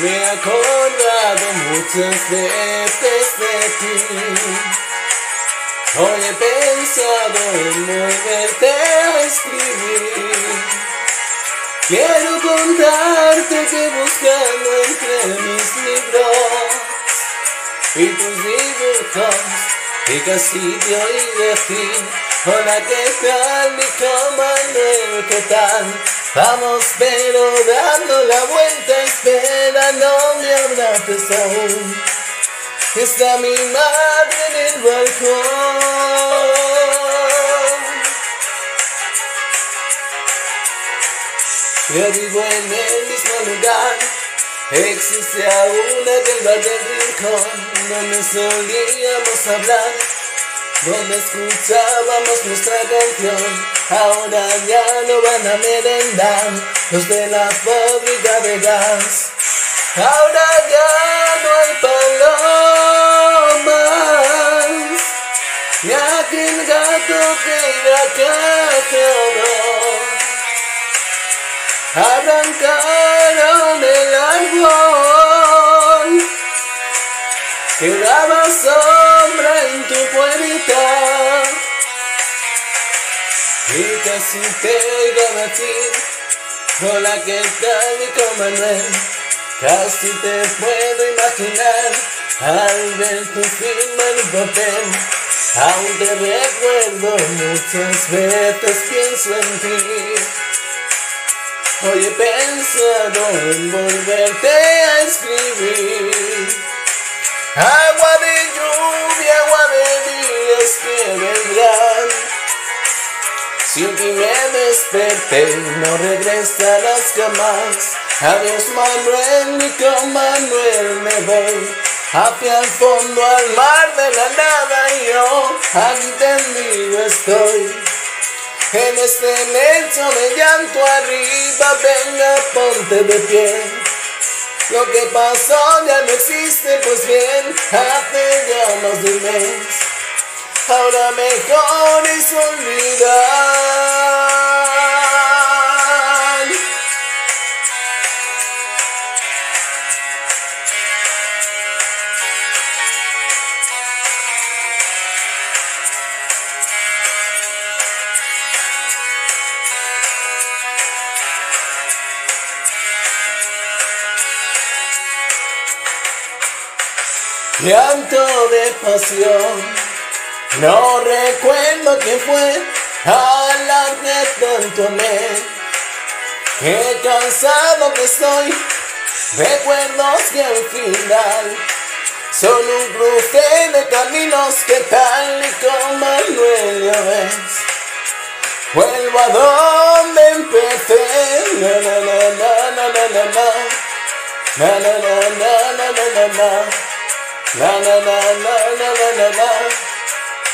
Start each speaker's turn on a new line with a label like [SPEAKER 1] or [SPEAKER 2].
[SPEAKER 1] Me he acordado muchas veces de ti. Hoy he pensado en volverte a escribir. Quiero contarte que buscando entre mis libros y tus dibujos y casi te oí decir Hola, ¿qué tal? Mi Manuel, ¿qué tal? Vamos, pero dando la vuelta, espera, no me abraces aún. Está mi madre en el balcón. Yo vivo en el mismo lugar, existe aún aquel bar del rincón donde solíamos hablar donde escuchábamos nuestra canción. Ahora ya no van a merendar los de la fábrica de gas. Ahora ya no hay palomas, ni aquel gato que iba a Arrancaron y casi te iba a decir hola que tal y Manuel casi te puedo imaginar. Al ver tu firma en un papel aún te recuerdo muchas veces pienso en ti. Hoy he pensado en volverte a escribir. Agua de lluvia, agua de desperté, no regresarás jamás. Adiós Manuel, ni con Manuel me voy. Hacia el fondo al mar de la nada y yo aquí tendido estoy. En este lecho de llanto arriba, venga, ponte de pie. Lo que pasó ya no existe, pues bien, hace ya más de mes. Ahora mejor es olvidar. Llanto de pasión, no recuerdo quién fue a la que tanto amé. Qué cansado que estoy, recuerdos que al final son un cruce de caminos que tal y como duele a veces. Vuelvo a donde empecé.